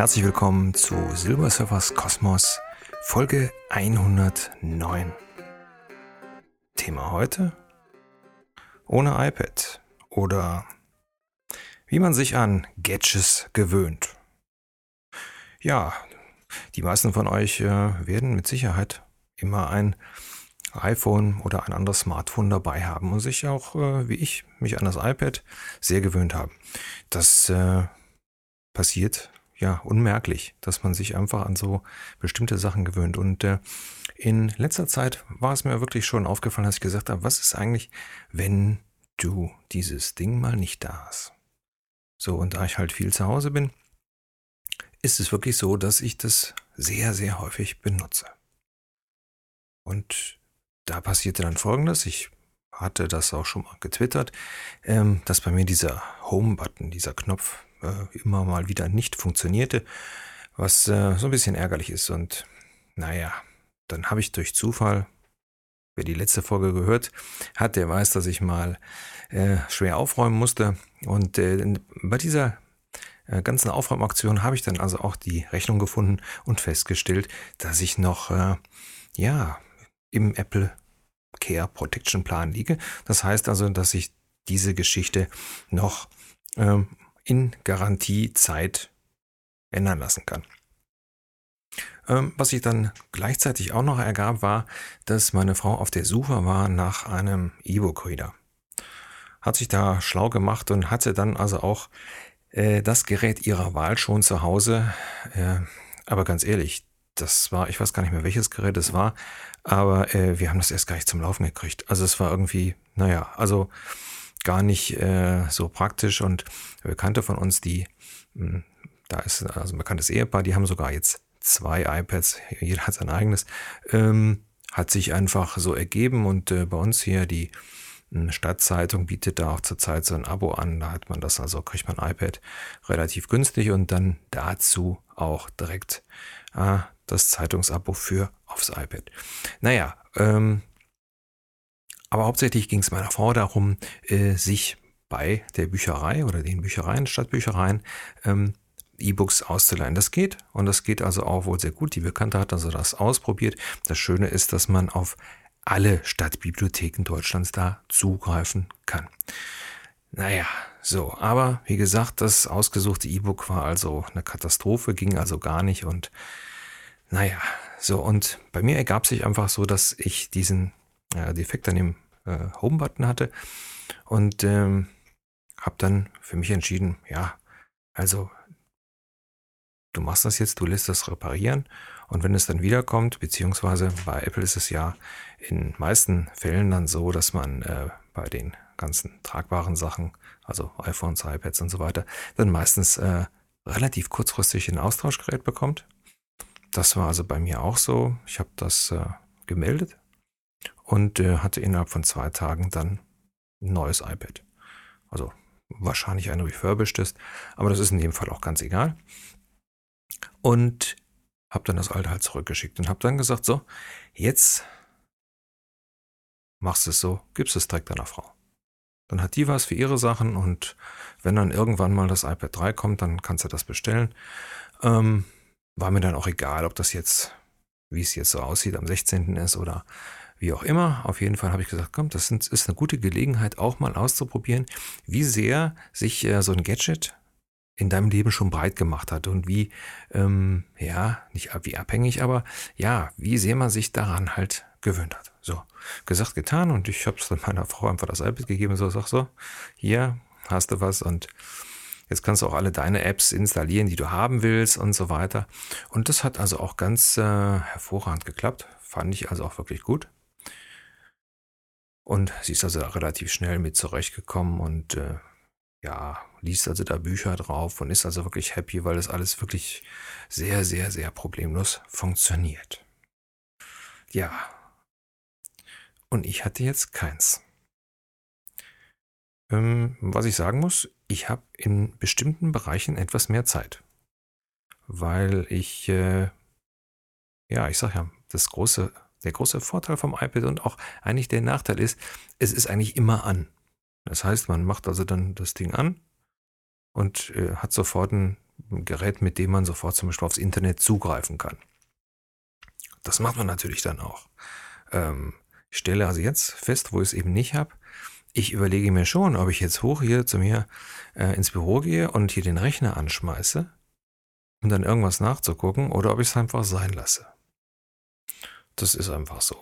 herzlich willkommen zu Silber Surfers Kosmos Folge 109. Thema heute? Ohne iPad oder wie man sich an Gadgets gewöhnt. Ja, die meisten von euch äh, werden mit Sicherheit immer ein iPhone oder ein anderes Smartphone dabei haben und sich auch, äh, wie ich, mich an das iPad sehr gewöhnt haben. Das äh, passiert ja unmerklich, dass man sich einfach an so bestimmte Sachen gewöhnt. Und äh, in letzter Zeit war es mir wirklich schon aufgefallen, dass ich gesagt habe, was ist eigentlich, wenn du dieses Ding mal nicht da hast? So, und da ich halt viel zu Hause bin, ist es wirklich so, dass ich das sehr, sehr häufig benutze. Und da passierte dann Folgendes. Ich hatte das auch schon mal getwittert, ähm, dass bei mir dieser Home-Button, dieser Knopf äh, immer mal wieder nicht funktionierte, was äh, so ein bisschen ärgerlich ist. Und naja, dann habe ich durch Zufall, wer die letzte Folge gehört hat, der weiß, dass ich mal äh, schwer aufräumen musste. Und äh, bei dieser äh, ganzen Aufräumaktion habe ich dann also auch die Rechnung gefunden und festgestellt, dass ich noch, äh, ja, im Apple Care Protection Plan liege. Das heißt also, dass ich diese Geschichte noch ähm, in Garantiezeit ändern lassen kann. Ähm, was sich dann gleichzeitig auch noch ergab, war, dass meine Frau auf der Suche war nach einem E-Book-Reader. Hat sich da schlau gemacht und hatte dann also auch äh, das Gerät ihrer Wahl schon zu Hause. Äh, aber ganz ehrlich, das war, ich weiß gar nicht mehr, welches Gerät es war, aber äh, wir haben das erst gar nicht zum Laufen gekriegt. Also es war irgendwie, naja, also gar nicht äh, so praktisch. Und Bekannte von uns, die, hm, da ist also ein bekanntes Ehepaar, die haben sogar jetzt zwei iPads, jeder hat sein eigenes, ähm, hat sich einfach so ergeben. Und äh, bei uns hier die hm, Stadtzeitung bietet da auch zurzeit so ein Abo an. Da hat man das, also kriegt man ein iPad relativ günstig. Und dann dazu auch direkt äh, das Zeitungsabo für aufs iPad. Naja, ähm, aber hauptsächlich ging es meiner Frau darum, äh, sich bei der Bücherei oder den Büchereien, Stadtbüchereien, ähm, E-Books auszuleihen. Das geht und das geht also auch wohl sehr gut. Die Bekannte hat also das ausprobiert. Das Schöne ist, dass man auf alle Stadtbibliotheken Deutschlands da zugreifen kann. Naja, so, aber wie gesagt, das ausgesuchte E-Book war also eine Katastrophe, ging also gar nicht und naja, so und bei mir ergab sich einfach so, dass ich diesen äh, Defekt an dem äh, Home-Button hatte und ähm, habe dann für mich entschieden, ja, also du machst das jetzt, du lässt das reparieren und wenn es dann wiederkommt, beziehungsweise bei Apple ist es ja in meisten Fällen dann so, dass man äh, bei den ganzen tragbaren Sachen, also iPhones, iPads und so weiter, dann meistens äh, relativ kurzfristig ein Austauschgerät bekommt. Das war also bei mir auch so. Ich habe das äh, gemeldet und äh, hatte innerhalb von zwei Tagen dann ein neues iPad. Also wahrscheinlich ein refurbished aber das ist in dem Fall auch ganz egal. Und habe dann das alte halt zurückgeschickt und habe dann gesagt, so, jetzt machst du es so, gibst es direkt deiner Frau. Dann hat die was für ihre Sachen und wenn dann irgendwann mal das iPad 3 kommt, dann kannst du das bestellen. Ähm, war mir dann auch egal, ob das jetzt, wie es jetzt so aussieht, am 16. ist oder wie auch immer, auf jeden Fall habe ich gesagt, komm, das ist eine gute Gelegenheit, auch mal auszuprobieren, wie sehr sich äh, so ein Gadget in deinem Leben schon breit gemacht hat und wie, ähm, ja, nicht wie abhängig, aber ja, wie sehr man sich daran halt gewöhnt hat. So, gesagt, getan und ich habe es dann meiner Frau einfach das iPad gegeben, so, sag so, hier hast du was und Jetzt kannst du auch alle deine Apps installieren, die du haben willst und so weiter. Und das hat also auch ganz äh, hervorragend geklappt. Fand ich also auch wirklich gut. Und sie ist also relativ schnell mit zurechtgekommen und äh, ja, liest also da Bücher drauf und ist also wirklich happy, weil das alles wirklich sehr, sehr, sehr problemlos funktioniert. Ja. Und ich hatte jetzt keins. Ähm, was ich sagen muss, ich habe in bestimmten Bereichen etwas mehr Zeit. Weil ich, äh, ja, ich sag ja, das große der große Vorteil vom iPad und auch eigentlich der Nachteil ist, es ist eigentlich immer an. Das heißt, man macht also dann das Ding an und äh, hat sofort ein Gerät, mit dem man sofort zum Beispiel aufs Internet zugreifen kann. Das macht man natürlich dann auch. Ähm, ich stelle also jetzt fest, wo ich es eben nicht habe. Ich überlege mir schon, ob ich jetzt hoch hier zu mir äh, ins Büro gehe und hier den Rechner anschmeiße, um dann irgendwas nachzugucken, oder ob ich es einfach sein lasse. Das ist einfach so.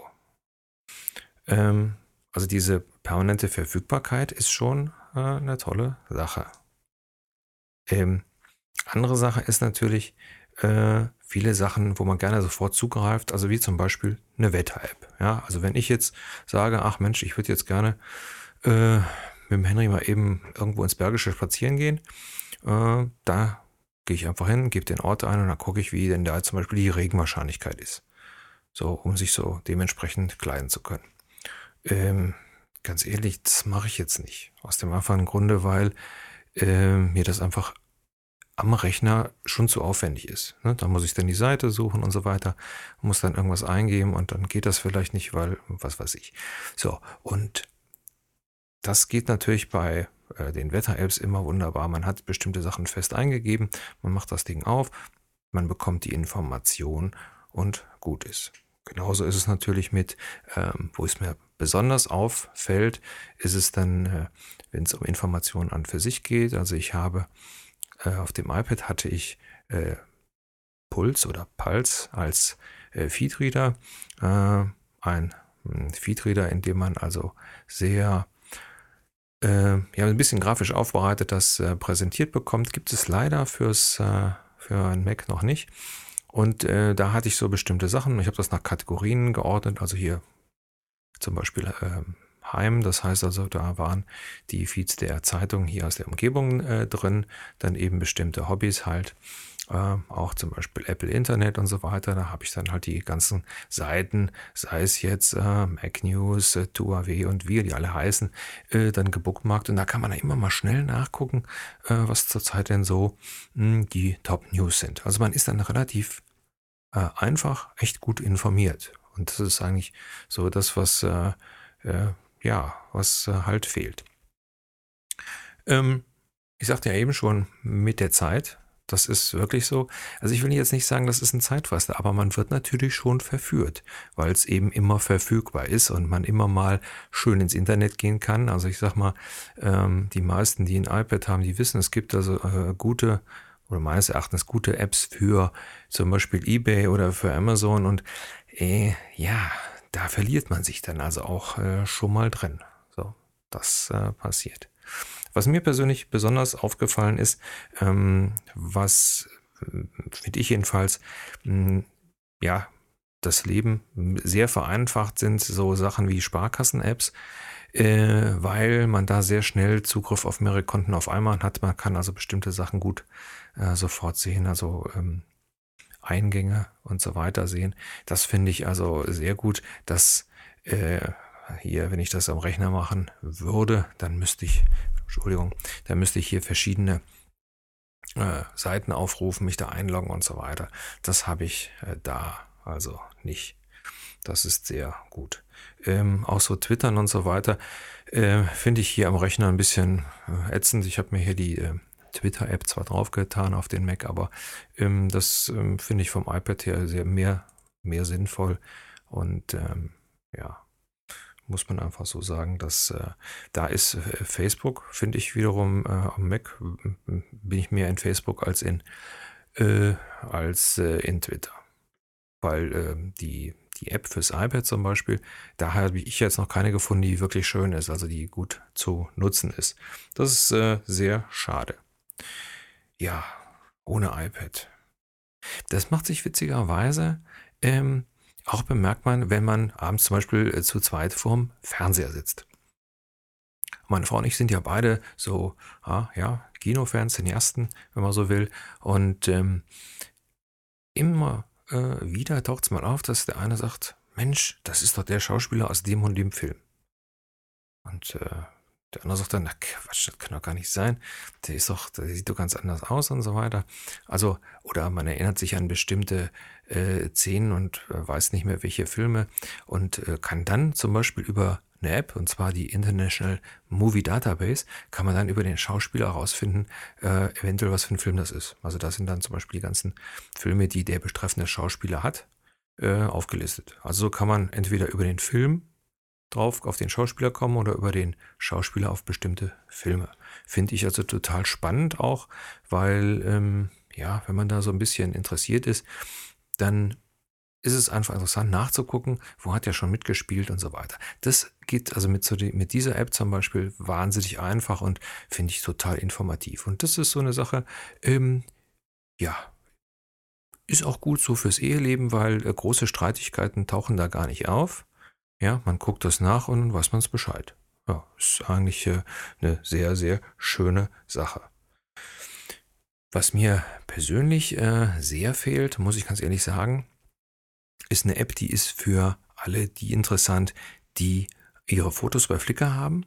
Ähm, also diese permanente Verfügbarkeit ist schon äh, eine tolle Sache. Ähm, andere Sache ist natürlich äh, viele Sachen, wo man gerne sofort zugreift, also wie zum Beispiel eine Wetter-App. Ja, also wenn ich jetzt sage, ach Mensch, ich würde jetzt gerne äh, mit dem Henry mal eben irgendwo ins Bergische spazieren gehen, äh, da gehe ich einfach hin, gebe den Ort ein und dann gucke ich, wie denn da zum Beispiel die Regenwahrscheinlichkeit ist. So, um sich so dementsprechend kleiden zu können. Ähm, ganz ehrlich, das mache ich jetzt nicht. Aus dem einfachen Grunde, weil äh, mir das einfach am Rechner schon zu aufwendig ist. Ne? Da muss ich dann die Seite suchen und so weiter, muss dann irgendwas eingeben und dann geht das vielleicht nicht, weil was weiß ich. So, und das geht natürlich bei äh, den Wetter-Apps immer wunderbar. Man hat bestimmte Sachen fest eingegeben, man macht das Ding auf, man bekommt die Information und gut ist. Genauso ist es natürlich mit, ähm, wo es mir besonders auffällt, ist es dann, äh, wenn es um Informationen an für sich geht. Also ich habe äh, auf dem iPad hatte ich äh, Puls oder Pulse als äh, Feedreader. Äh, ein Feedreader, in dem man also sehr äh, ja, ein bisschen grafisch aufbereitet das äh, präsentiert bekommt. Gibt es leider fürs, für ein Mac noch nicht. Und äh, da hatte ich so bestimmte Sachen. Ich habe das nach Kategorien geordnet. Also hier zum Beispiel ähm, Heim. Das heißt also, da waren die Feeds der Zeitung hier aus der Umgebung äh, drin. Dann eben bestimmte Hobbys halt. Äh, auch zum Beispiel Apple Internet und so weiter. Da habe ich dann halt die ganzen Seiten, sei es jetzt äh, Mac News, äh, TuAW und wie die alle heißen, äh, dann gebookmarkt. Und da kann man dann immer mal schnell nachgucken, äh, was zurzeit denn so mh, hm, die Top News sind. Also man ist dann relativ äh, einfach echt gut informiert. Und das ist eigentlich so das, was äh, äh, ja, was äh, halt fehlt. Ähm, ich sagte ja eben schon, mit der Zeit, das ist wirklich so. Also ich will jetzt nicht sagen, das ist ein Zeitfresser, aber man wird natürlich schon verführt, weil es eben immer verfügbar ist und man immer mal schön ins Internet gehen kann. Also ich sag mal, ähm, die meisten, die ein iPad haben, die wissen, es gibt also äh, gute oder meines Erachtens gute Apps für zum Beispiel eBay oder für Amazon und äh, ja, da verliert man sich dann also auch äh, schon mal drin. So, das äh, passiert. Was mir persönlich besonders aufgefallen ist, ähm, was äh, finde ich jedenfalls, mh, hm, ja, das Leben sehr vereinfacht sind so Sachen wie Sparkassen-Apps, äh, weil man da sehr schnell Zugriff auf mehrere Konten auf einmal hat. Man kann also bestimmte Sachen gut äh, sofort sehen. Also ähm, Eingänge und so weiter sehen. Das finde ich also sehr gut, dass äh, hier, wenn ich das am Rechner machen würde, dann müsste ich, Entschuldigung, dann müsste ich hier verschiedene äh, Seiten aufrufen, mich da einloggen und so weiter. Das habe ich äh, da also nicht. Das ist sehr gut. Ähm, auch so Twittern und so weiter äh, finde ich hier am Rechner ein bisschen äh, ätzend. Ich habe mir hier die äh, Twitter-App zwar draufgetan auf den Mac, aber ähm, das ähm, finde ich vom iPad her sehr mehr, mehr sinnvoll. Und ähm, ja, muss man einfach so sagen, dass äh, da ist äh, Facebook, finde ich wiederum äh, am Mac, bin ich mehr in Facebook als in, als in Twitter. Weil ähm, die, die App fürs iPad zum Beispiel, da habe ich jetzt noch keine gefunden, die wirklich schön ist, also die gut zu nutzen ist. Das ist äh, sehr schade. Ja, ohne iPad. Das macht sich witzigerweise ähm, auch bemerkt man, wenn man abends zum Beispiel äh, zu zweit vorm Fernseher sitzt. Meine Frau und ich sind ja beide so, ah, ja, Kinofans, den ersten, wenn man so will. Und ähm, immer äh, wieder taucht es mal auf, dass der eine sagt, Mensch, das ist doch der Schauspieler aus dem und dem Film. Und äh, der andere sagt dann, na Quatsch, das kann doch gar nicht sein. Der ist doch, der sieht doch ganz anders aus und so weiter. Also, oder man erinnert sich an bestimmte äh, Szenen und äh, weiß nicht mehr, welche Filme und äh, kann dann zum Beispiel über eine App, und zwar die International Movie Database, kann man dann über den Schauspieler herausfinden, äh, eventuell was für ein Film das ist. Also da sind dann zum Beispiel die ganzen Filme, die der betreffende Schauspieler hat, äh, aufgelistet. Also so kann man entweder über den Film drauf auf den Schauspieler kommen oder über den Schauspieler auf bestimmte Filme. Finde ich also total spannend auch, weil ähm, ja, wenn man da so ein bisschen interessiert ist, dann ist es einfach interessant nachzugucken, wo hat er schon mitgespielt und so weiter. Das geht also mit, mit dieser App zum Beispiel wahnsinnig einfach und finde ich total informativ. Und das ist so eine Sache, ähm, ja, ist auch gut so fürs Eheleben, weil äh, große Streitigkeiten tauchen da gar nicht auf. Ja, man guckt das nach und weiß man es Bescheid. Ja, ist eigentlich äh, eine sehr, sehr schöne Sache. Was mir persönlich äh, sehr fehlt, muss ich ganz ehrlich sagen, ist eine App, die ist für alle die interessant, die ihre Fotos bei Flickr haben.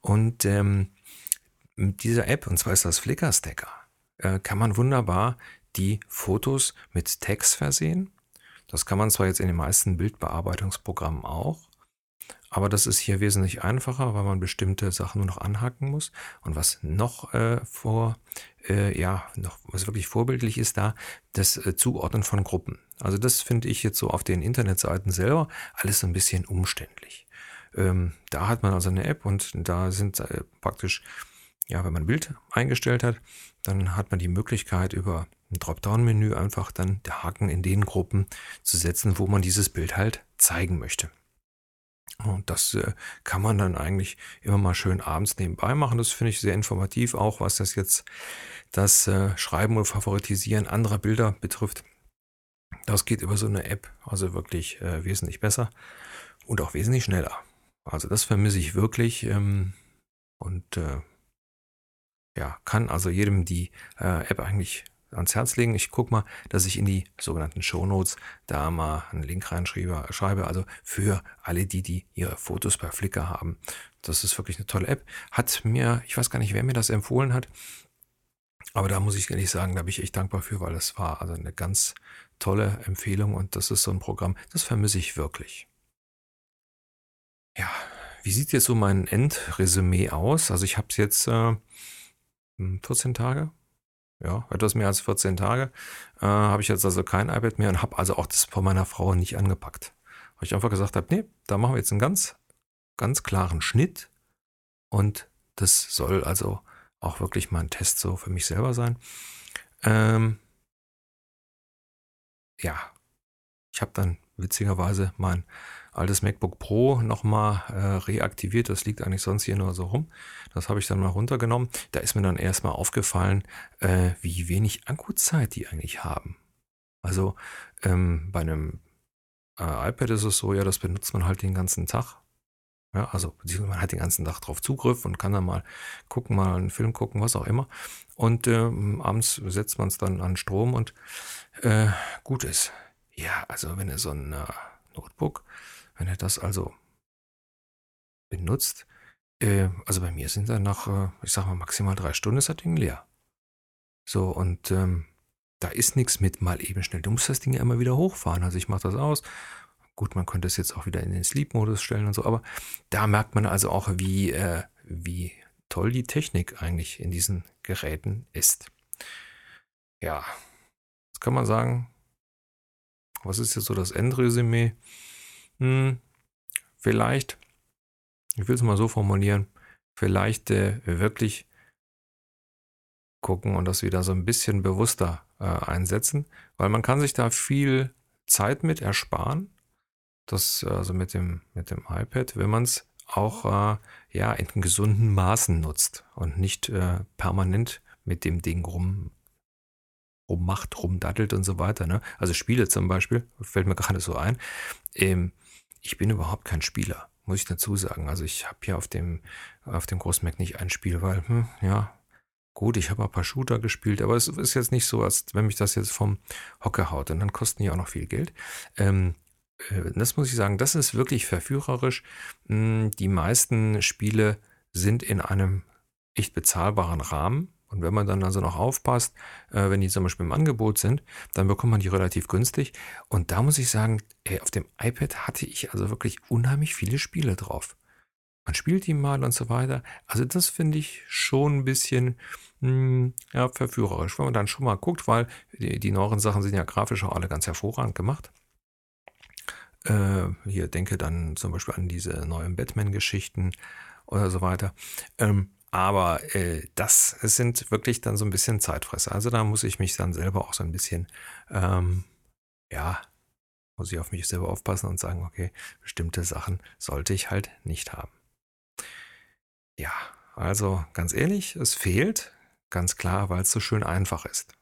Und ähm, mit dieser App, und zwar ist das Flickr Stacker, äh, kann man wunderbar die Fotos mit Tags versehen. Das kann man zwar jetzt in den meisten Bildbearbeitungsprogrammen auch, aber das ist hier wesentlich einfacher, weil man bestimmte Sachen nur noch anhaken muss. Und was noch äh, vor, äh, ja, noch was wirklich vorbildlich ist da, das äh, Zuordnen von Gruppen. Also das finde ich jetzt so auf den Internetseiten selber alles ein bisschen umständlich. Ähm, da hat man also eine App und da sind äh, praktisch, ja, wenn man ein Bild eingestellt hat, dann hat man die Möglichkeit über ein Dropdown-Menü einfach dann der Haken in den Gruppen zu setzen, wo man dieses Bild halt zeigen möchte. Und das äh, kann man dann eigentlich immer mal schön abends nebenbei machen. Das finde ich sehr informativ, auch was das jetzt das äh, Schreiben und Favoritisieren anderer Bilder betrifft. Das geht über so eine App also wirklich äh, wesentlich besser und auch wesentlich schneller. Also das vermisse ich wirklich ähm, und äh, ja, kann also jedem die äh, App eigentlich ans Herz legen. Ich gucke mal, dass ich in die sogenannten Shownotes da mal einen Link reinschreibe, schreibe, also für alle die, die ihre Fotos bei Flickr haben. Das ist wirklich eine tolle App. Hat mir, ich weiß gar nicht, wer mir das empfohlen hat, aber da muss ich ehrlich sagen, da bin ich echt dankbar für, weil das war also eine ganz tolle Empfehlung und das ist so ein Programm, das vermisse ich wirklich. Ja, wie sieht jetzt so mein Endresümee aus? Also ich habe es jetzt äh, 14 hm, Tage, ja, etwas mehr als 14 Tage, äh, habe ich jetzt also kein iPad mehr und habe also auch das von meiner Frau nicht angepackt. Weil ich einfach gesagt habe, nee, da machen wir jetzt einen ganz, ganz klaren Schnitt und das soll also auch wirklich mal ein Test so für mich selber sein. Ähm, ja, ich habe dann witzigerweise mein altes MacBook Pro nochmal äh, reaktiviert. Das liegt eigentlich sonst hier nur so rum. Das habe ich dann mal runtergenommen. Da ist mir dann erstmal aufgefallen, äh, wie wenig Akkuzeit die eigentlich haben. Also ähm, bei einem äh, iPad ist es so, ja, das benutzt man halt den ganzen Tag. Ja, also man hat den ganzen Tag drauf Zugriff und kann dann mal gucken, mal einen Film gucken, was auch immer. Und ähm, abends setzt man es dann an Strom und äh, gut ist. Ja, also wenn ihr so ein äh, Notebook, wenn ihr das also benutzt, äh, also bei mir sind dann nach, äh, ich sag mal, maximal drei Stunden ist das Ding leer. So, und ähm, da ist nichts mit mal eben schnell. Du musst das Ding ja immer wieder hochfahren. Also ich mache das aus, Gut, man könnte es jetzt auch wieder in den Sleep-Modus stellen und so, aber da merkt man also auch, wie, äh, wie toll die Technik eigentlich in diesen Geräten ist. Ja, was kann man sagen? Was ist jetzt so das Endresümee? Hm, vielleicht, ich will es mal so formulieren, vielleicht äh, wirklich gucken und das wieder so ein bisschen bewusster äh, einsetzen, weil man kann sich da viel Zeit mit ersparen das also mit dem, mit dem iPad, wenn man es auch äh, ja, in gesunden Maßen nutzt und nicht äh, permanent mit dem Ding rum, rummacht, rumdattelt und so weiter. Ne? Also Spiele zum Beispiel, fällt mir gerade so ein. Ähm, ich bin überhaupt kein Spieler, muss ich dazu sagen. Also ich habe hier auf dem, auf dem großen Mac nicht ein Spiel, weil, hm, ja, gut, ich habe ein paar Shooter gespielt, aber es ist jetzt nicht so, als wenn mich das jetzt vom Hocker haut und dann kosten die auch noch viel Geld. Ähm, äh, das muss ich sagen, das ist wirklich verführerisch. Hm, die meisten Spiele sind in einem echt bezahlbaren Rahmen. Und wenn man dann also noch aufpasst, äh, wenn die zum Beispiel im Angebot sind, dann bekommt man die relativ günstig. Und da muss ich sagen, ey, auf dem iPad hatte ich also wirklich unheimlich viele Spiele drauf. man spielt ihn mal und so weiter. Also das finde ich schon ein bisschen mh, hm, ja, verführerisch, wenn man dann schon mal guckt, weil die, die neueren Sachen sind ja grafisch auch alle ganz hervorragend gemacht. Äh, hier denke dann zum Beispiel an diese neuen Batman-Geschichten oder so weiter. Ähm, aber äh, das sind wirklich dann so ein bisschen Zeitfresser. Also da muss ich mich dann selber auch so ein bisschen, ähm, ja, muss ich auf mich selber aufpassen und sagen, okay, bestimmte Sachen sollte ich halt nicht haben. Ja, also ganz ehrlich, es fehlt ganz klar, weil es so schön einfach ist.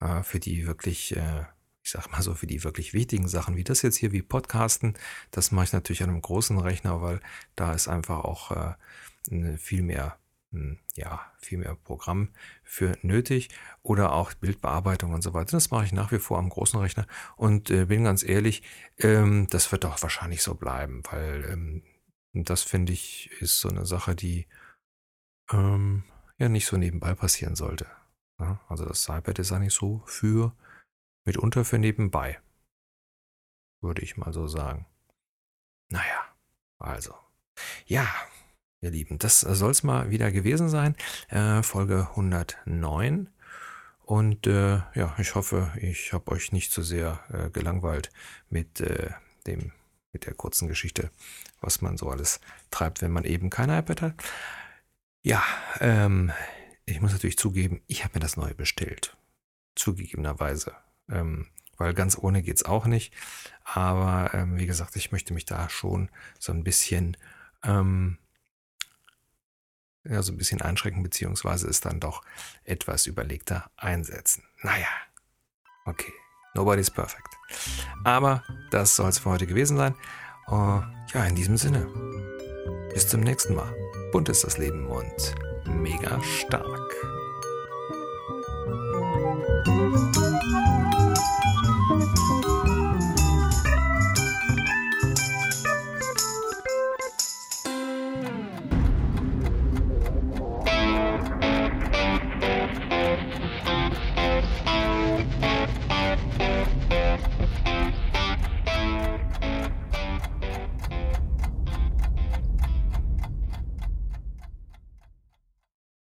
Äh, für die wirklich, äh, ich sag mal so, für die wirklich wichtigen Sachen, wie das jetzt hier, wie Podcasten, das mache ich natürlich an einem großen Rechner, weil da ist einfach auch äh, viel mehr hm, ja, viel mehr Programm für nötig oder auch Bildbearbeitung und so weiter. Das mache ich nach wie vor am großen Rechner und äh, bin ganz ehrlich, ähm, das wird auch wahrscheinlich so bleiben, weil ähm, das finde ich ist so eine Sache, die ähm, ja nicht so nebenbei passieren sollte. Ja, also das iPad ist eigentlich so für mitunter für nebenbei, würde ich mal so sagen. Naja, also ja, ihr Lieben, das soll es mal wieder gewesen sein. Äh, Folge 109. Und äh, ja, ich hoffe, ich habe euch nicht zu so sehr äh, gelangweilt mit äh, dem mit der kurzen Geschichte, was man so alles treibt, wenn man eben kein iPad hat. Ja, ähm, ich muss natürlich zugeben, ich habe mir das neue bestellt. Zugegebenerweise. Ähm, weil ganz ohne geht es auch nicht. Aber ähm, wie gesagt, ich möchte mich da schon so ein bisschen ähm, ja, so ein bisschen einschränken, beziehungsweise es dann doch etwas überlegter einsetzen. Naja, okay, nobody's perfect. Aber das soll es für heute gewesen sein. Uh, ja, in diesem Sinne, bis zum nächsten Mal. Bunt ist das Leben und mega stark.